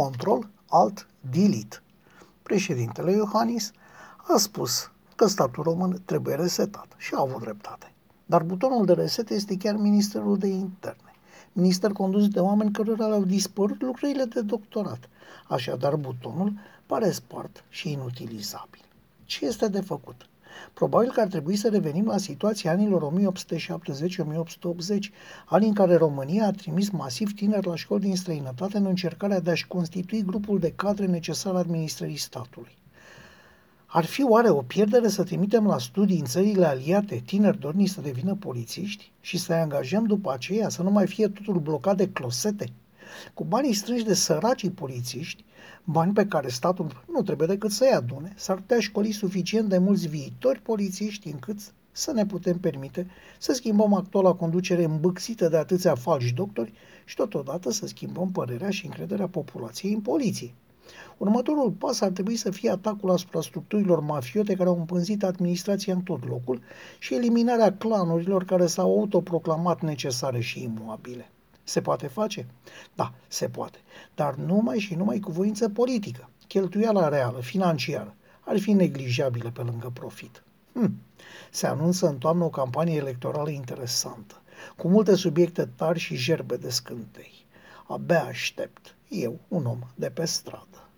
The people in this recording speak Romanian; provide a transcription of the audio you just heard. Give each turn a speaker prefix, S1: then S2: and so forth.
S1: Control, Alt, Delete. Președintele Iohannis a spus că statul român trebuie resetat și a avut dreptate. Dar butonul de reset este chiar Ministerul de Interne. Minister condus de oameni cărora le-au dispărut lucrările de doctorat. Așadar, butonul pare spart și inutilizabil. Ce este de făcut? Probabil că ar trebui să revenim la situația anilor 1870-1880, ani în care România a trimis masiv tineri la școli din străinătate în încercarea de a-și constitui grupul de cadre necesar administrării statului. Ar fi oare o pierdere să trimitem la studii în țările aliate tineri dorniți să devină polițiști și să-i angajăm după aceea să nu mai fie totul blocat de closete? Cu banii strânși de săracii polițiști, bani pe care statul nu trebuie decât să-i adune, s-ar putea școli suficient de mulți viitori polițiști încât să ne putem permite să schimbăm actuala conducere îmbâxită de atâția falși doctori și totodată să schimbăm părerea și încrederea populației în poliție. Următorul pas ar trebui să fie atacul asupra structurilor mafiote care au împânzit administrația în tot locul și eliminarea clanurilor care s-au autoproclamat necesare și imobile. Se poate face? Da, se poate. Dar numai și numai cu voință politică. Cheltuiala reală, financiară, ar fi neglijabilă pe lângă profit. Hm. Se anunță în toamnă o campanie electorală interesantă, cu multe subiecte tari și gerbe de scântei. Abia aștept, eu, un om de pe stradă.